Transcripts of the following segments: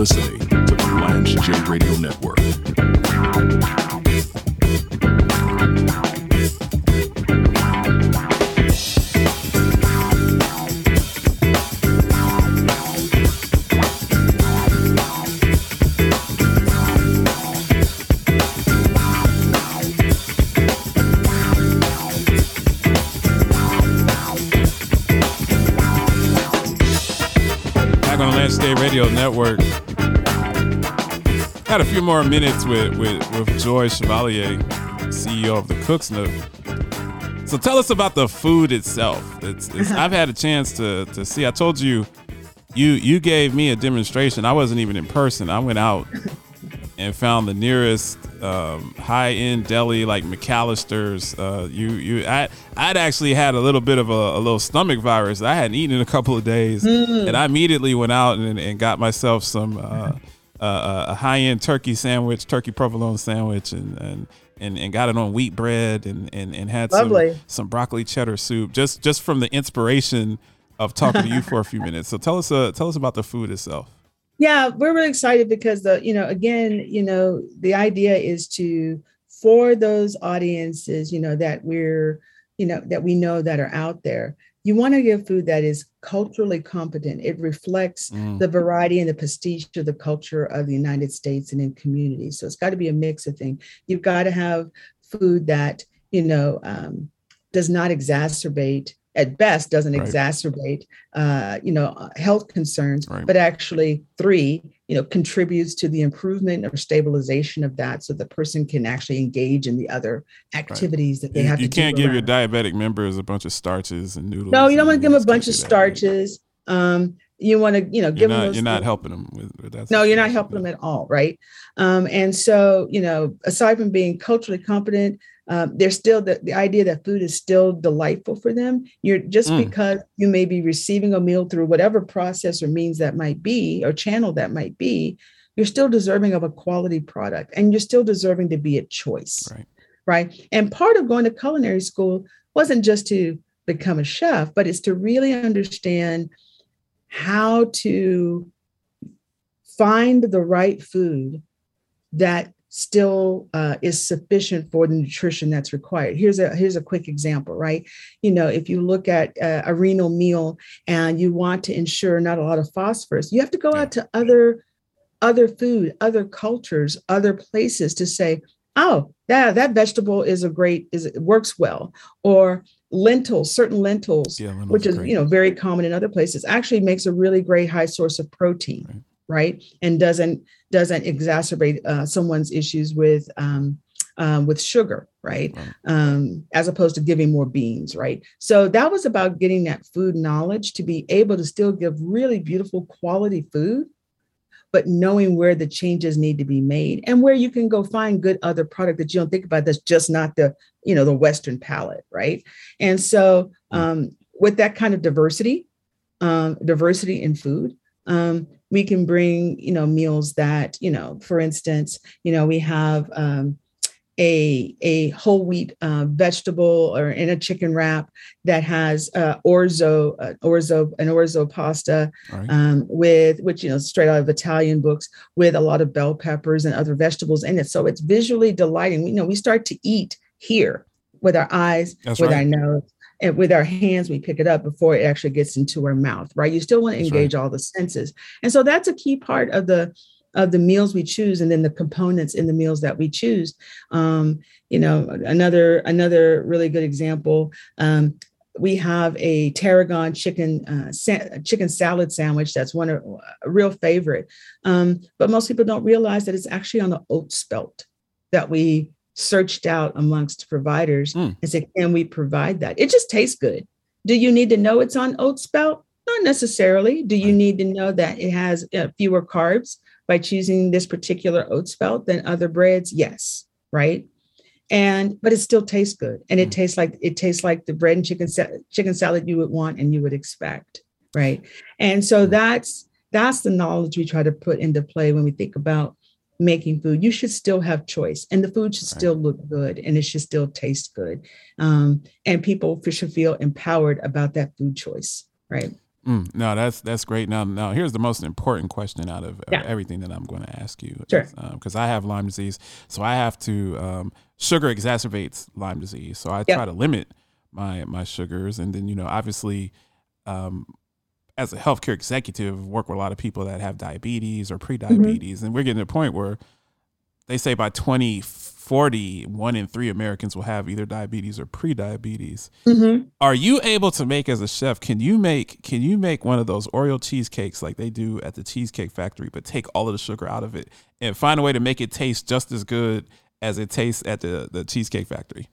listening to the Blanche J Radio Network. Radio Network. Got a few more minutes with, with, with Joi Chevalier, CEO of the Cooks Nook. So tell us about the food itself. It's, it's, I've had a chance to, to see. I told you, you you gave me a demonstration. I wasn't even in person. I went out and found the nearest um, high end deli like McAllister's. Uh, you you I I'd actually had a little bit of a, a little stomach virus. I hadn't eaten in a couple of days, and I immediately went out and, and got myself some uh, uh, a high end turkey sandwich, turkey provolone sandwich, and and. And, and got it on wheat bread and, and, and had some, some broccoli cheddar soup just just from the inspiration of talking to you for a few minutes. So tell us uh, tell us about the food itself. Yeah, we're really excited because the, you know, again, you know, the idea is to for those audiences, you know, that we're, you know, that we know that are out there. You want to give food that is culturally competent. It reflects Mm. the variety and the prestige of the culture of the United States and in communities. So it's got to be a mix of things. You've got to have food that, you know, um, does not exacerbate at best doesn't Right. exacerbate uh, you know uh, health concerns Right. but actually three you know contributes to the improvement or stabilization of that so the person can actually engage in the other activities that they You, have you to can't give your diabetic members a bunch of starches and noodles. no you don't want to give them a bunch of right? starches um, you want to you know You're give them not, you're not helping them with, with that. no you're not helping them at all right um, and so you know aside from being culturally competent um, there's still the, the idea that food is still delightful for them you're just Mm. because you may be receiving a meal through whatever process or means that might be or channel that might be you're still deserving of a quality product and you're still deserving to be a choice Right. right and part of going to culinary school wasn't just to become a chef but it's to really understand how to find the right food that still uh, is sufficient for the nutrition that's required. Here's a here's a quick example, right? You know, if you look at uh, a renal meal and you want to ensure not a lot of phosphorus, you have to go out to other other food, other cultures, other places to say, oh, that that vegetable is a great is it works well, or lentils, certain lentils Yeah, lentils which is you know very common in other places actually makes a really great high source of protein Right. right, and doesn't doesn't exacerbate uh, someone's issues with um, um, with sugar right Right. um, as opposed to giving more beans right so that was about getting that food knowledge to be able to still give really beautiful quality food but knowing where the changes need to be made and where you can go find good other product that you don't think about that's just not the you know the western palate right? And so um, with that kind of diversity um, diversity in food um, we can bring you know meals that you know for instance you know we have um, a a whole wheat uh, vegetable or in a chicken wrap that has uh, orzo uh, orzo an orzo pasta right. um, with which you know straight out of Italian books with a lot of bell peppers and other vegetables in it. So it's visually delighting. We you know we start to eat here with our eyes, That's with right. our nose, and with our hands. We pick it up before it actually gets into our mouth. Right? You still want to engage all the senses, and so that's a key part of the of the meals we choose and then the components in the meals that we choose. Um, you know another another really good example um, we have a tarragon chicken uh, sa- chicken salad sandwich that's one of a real favorite. Um, but most people don't realize that it's actually on the oat spelt that we searched out amongst providers Mm. and said can we provide that? It just tastes good. Do you need to know it's on oat spelt? Not necessarily. Do you need to know that it has uh, fewer carbs by choosing this particular oat spelt than other breads yes right and but it still tastes good and it Mm. tastes like it tastes like the bread and chicken sa- chicken salad you would want and you would expect right and so Mm. that's that's the knowledge we try to put into play when we think about making food you should still have choice and the food should Right. still look good and it should still taste good um, and people should feel empowered about that food choice right Mm, no, that's that's great. Now, now here's the most important question out of Yeah. everything that I'm going to ask you. Sure. Because I have Lyme disease, so I have to. Um, sugar exacerbates Lyme disease, so I Yeah. try to limit my my sugars, and then you know, obviously, um, as a healthcare executive, work with a lot of people that have diabetes or pre-diabetes, and we're getting to a point where they say by 2040, one in three Americans will have either diabetes or pre-diabetes Mhm. are you able to make as a chef can you make can you make one of those oreo cheesecakes like they do at the cheesecake factory but take all of the sugar out of it and find a way to make it taste just as good as it tastes at the the cheesecake factory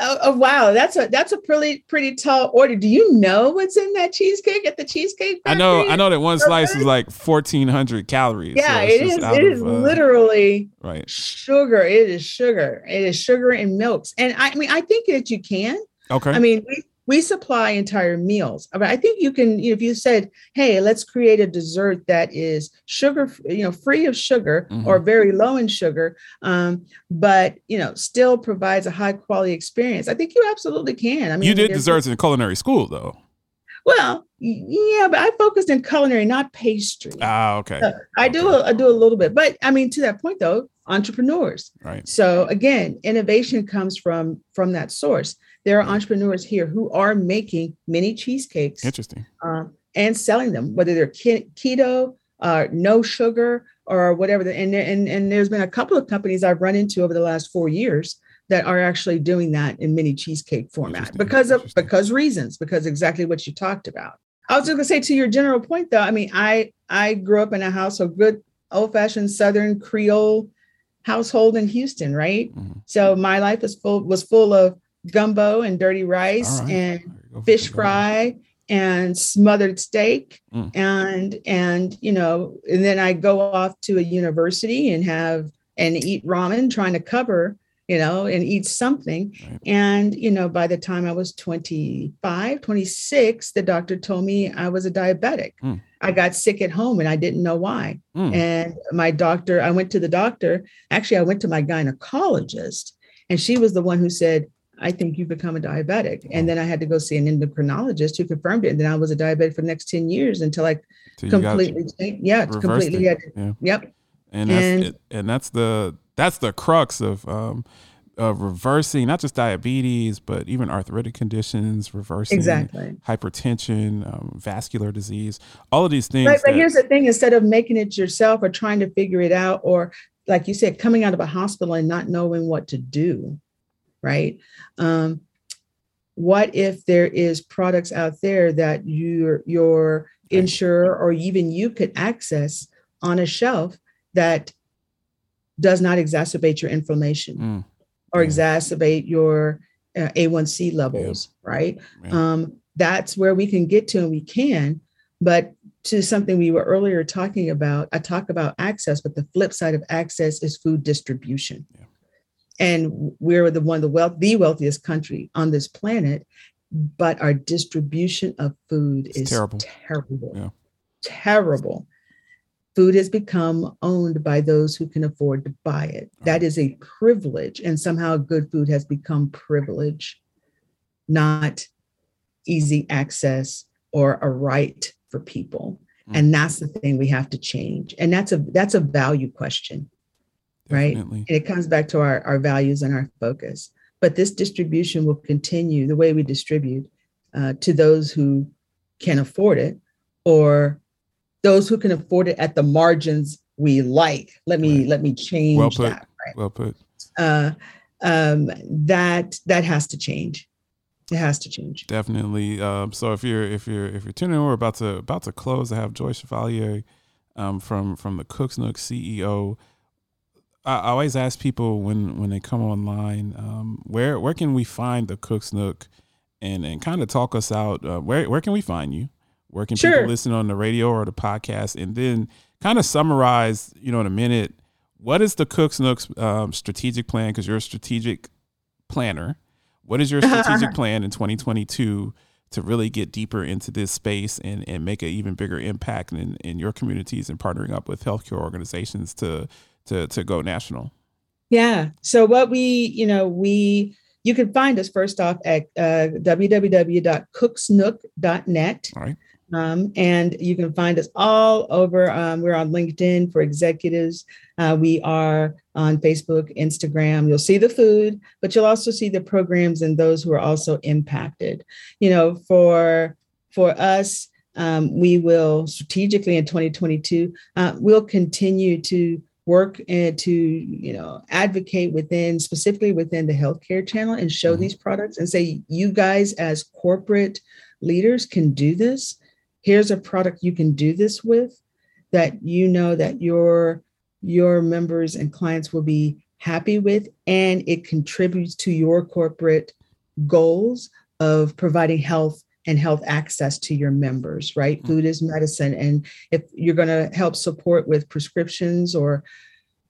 Oh, oh, wow, that's a that's a pretty pretty tall order. Do you know what's in that cheesecake at the cheesecake? i know i know that one slice is like 1400 calories Yeah, so it is. It is of, uh, literally right sugar. It is sugar. It is sugar and milks. And I mean, I think that you can. okay I mean, we, we supply entire meals. But I think you can, if you said, hey, let's create a dessert that is sugar, you know, free of sugar Mhm. or very low in sugar, um, but, you know, still provides a high quality experience. I think you absolutely can. I mean, you did desserts in culinary school though Well, yeah, but I focused in culinary, not pastry. ah okay Uh, I do, a, I do a little bit, but I mean, to that point though, entrepreneurs. right So again, innovation comes from from that source. There are entrepreneurs here who are making mini cheesecakes interesting um, and selling them, whether they're keto, uh, no sugar, or whatever. And, and and there's been a couple of companies I've run into over the last four years that are actually doing that in mini cheesecake format because of because reasons because exactly what you talked about. I was just gonna say to your general point though. I mean, I I grew up in a house of good old fashioned Southern Creole household in Houston, right? Mhm. So my life was full was full of gumbo and dirty rice right. and There you go. fish fry and smothered steak Mm. and and you know and then i go off to a university and have and eat ramen trying to cover you know and eat something Right. and you know by the time i was 25 26 the doctor told me i was a diabetic Mm. i got sick at home and i didn't know why Mm. and my doctor i went to the doctor actually i went to my gynecologist and she was the one who said i think you've become a diabetic and then i had to go see an endocrinologist who confirmed it and then i was a diabetic for the next 10 years until i So completely changed. yeah completely it. yeah yep and that's And- and that's the that's the crux of um of reversing not just diabetes but even arthritic conditions reversing exactly hypertension um, vascular disease all of these things But, but that- here's the thing instead of making it yourself or trying to figure it out, or like you said, coming out of a hospital and not knowing what to do, right? Um, what if there is products out there that your your insurer or even you could access on a shelf that does not exacerbate your inflammation Mm, or Yeah. exacerbate your uh, A1C levels, right? Yeah. Um, that's where we can get to, and we can. But to something we were earlier talking about, I talk about access, but the flip side of access is food distribution. Yeah. And we're the one, the wealth, the wealthiest country on this planet, but our distribution of food It's is terrible. terrible. Yeah. Terrible. Food has become owned by those who can afford to buy it. That is a privilege. And somehow good food has become privilege, not easy access or a right for people. Mm. And that's the thing we have to change. And that's a that's a value question. right? definitely. And it comes back to our, our values and our focus. But this distribution will continue the way we distribute uh, to those who can afford it or those who can afford it at the margins we like. Let me Right. let me change Well put. that. Right. well put Uh, um, that that has to change. It has to change. definitely um so if you're if you're if you're tuning in we're about to about to close i have joyce chevalier um from from the cooks nook ceo I, I always ask people when when they come online um where where can we find the cooks nook and and kind of talk us out uh, where where can we find you where can Sure. people listen on the radio or the podcast and then kind of summarize you know in a minute what is the cooks nooks um, strategic plan because you're a strategic planner what is your strategic plan in 2022 to really get deeper into this space and, and make an even bigger impact in, in your communities and partnering up with healthcare organizations to to to go national? Yeah. So what we, you know, we you can find us first off at uh, www.cooksnook.net. All right. Um, and you can find us all over. Um, we're on LinkedIn for executives. Uh, we are on Facebook, Instagram. You'll see the food, but you'll also see the programs and those who are also impacted. You know, for for us, um, we will strategically in 2022, uh, we'll continue to work and to you know advocate within specifically within the healthcare channel and show mm-hmm. these products and say you guys as corporate leaders can do this here's a product you can do this with that you know that your your members and clients will be happy with and it contributes to your corporate goals of providing health and health access to your members, right? Mm-hmm. Food is medicine. And if you're going to help support with prescriptions or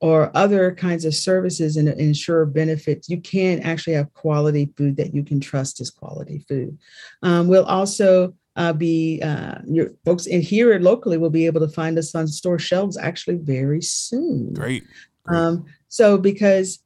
or other kinds of services and ensure benefits, you can actually have quality food that you can trust as quality food. Um, we'll also uh, be uh, your folks in here locally will be able to find us on store shelves actually very soon. Great. Great. Um, so because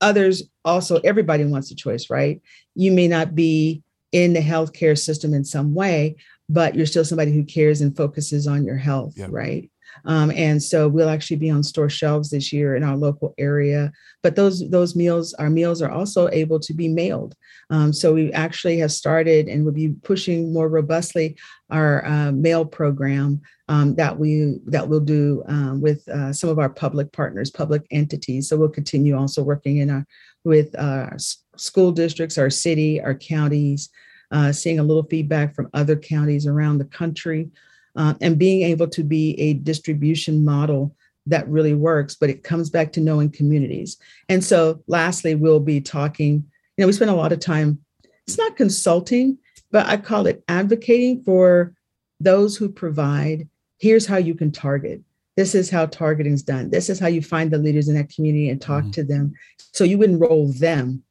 others also everybody wants a choice, right? You may not be in the healthcare system in some way, but you're still somebody who cares and focuses on your health, yep. right? Um, and so we'll actually be on store shelves this year in our local area. But those those meals, our meals are also able to be mailed. Um, so we actually have started and will be pushing more robustly our uh, mail program um, that we that we'll do um, with uh, some of our public partners, public entities. So we'll continue also working in our with uh, school districts, our city, our counties, uh, seeing a little feedback from other counties around the country, uh, and being able to be a distribution model that really works. But it comes back to knowing communities. And so, lastly, we'll be talking. You know, we spend a lot of time. It's not consulting, but I call it advocating for those who provide. Here's how you can target this is how targeting is done. This is how you find the leaders in that community and talk mm-hmm. to them. So you enroll them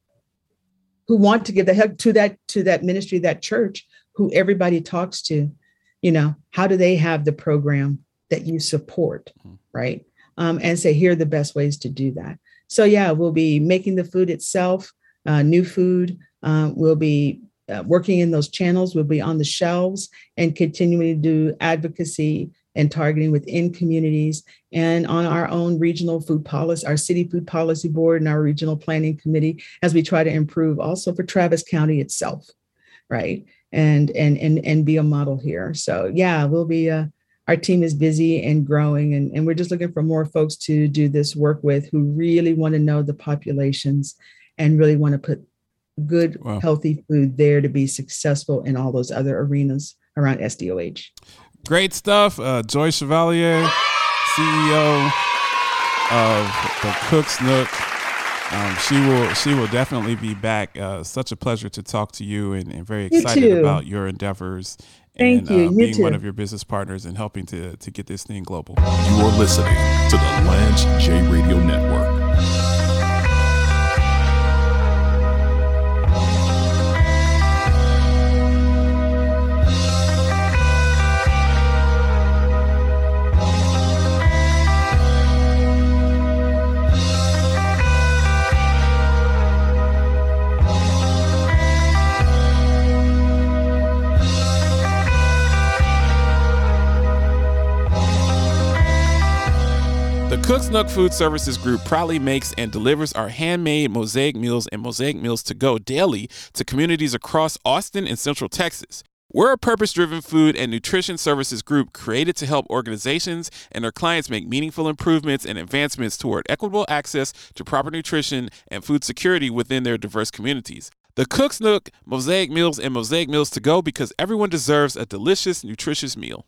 who want to give the help to that to that ministry, that church, who everybody talks to. You know, how do they have the program that you support, mm-hmm. right? Um, and say here are the best ways to do that. So yeah, we'll be making the food itself, uh, new food. Uh, we'll be uh, working in those channels. We'll be on the shelves and continuing to do advocacy and targeting within communities and on our own regional food policy, our city food policy board and our regional planning committee as we try to improve also for Travis County itself, right? And and and and be a model here. So yeah, we'll be uh our team is busy and growing and, and we're just looking for more folks to do this work with who really want to know the populations and really want to put good wow. healthy food there to be successful in all those other arenas around SDOH. Great stuff. Uh, Joi Chevalier, CEO of the Cook's Nook. Um, she will she will definitely be back. Uh, such a pleasure to talk to you and, and very excited about your endeavors Thank and you. Uh, you being too. one of your business partners and helping to, to get this thing global. You are listening to the Lance J Radio Network. Cook's Nook Food Services Group proudly makes and delivers our handmade mosaic meals and mosaic meals to go daily to communities across Austin and Central Texas. We're a purpose driven food and nutrition services group created to help organizations and their clients make meaningful improvements and advancements toward equitable access to proper nutrition and food security within their diverse communities. The Cook's Nook Mosaic Meals and Mosaic Meals to Go because everyone deserves a delicious, nutritious meal.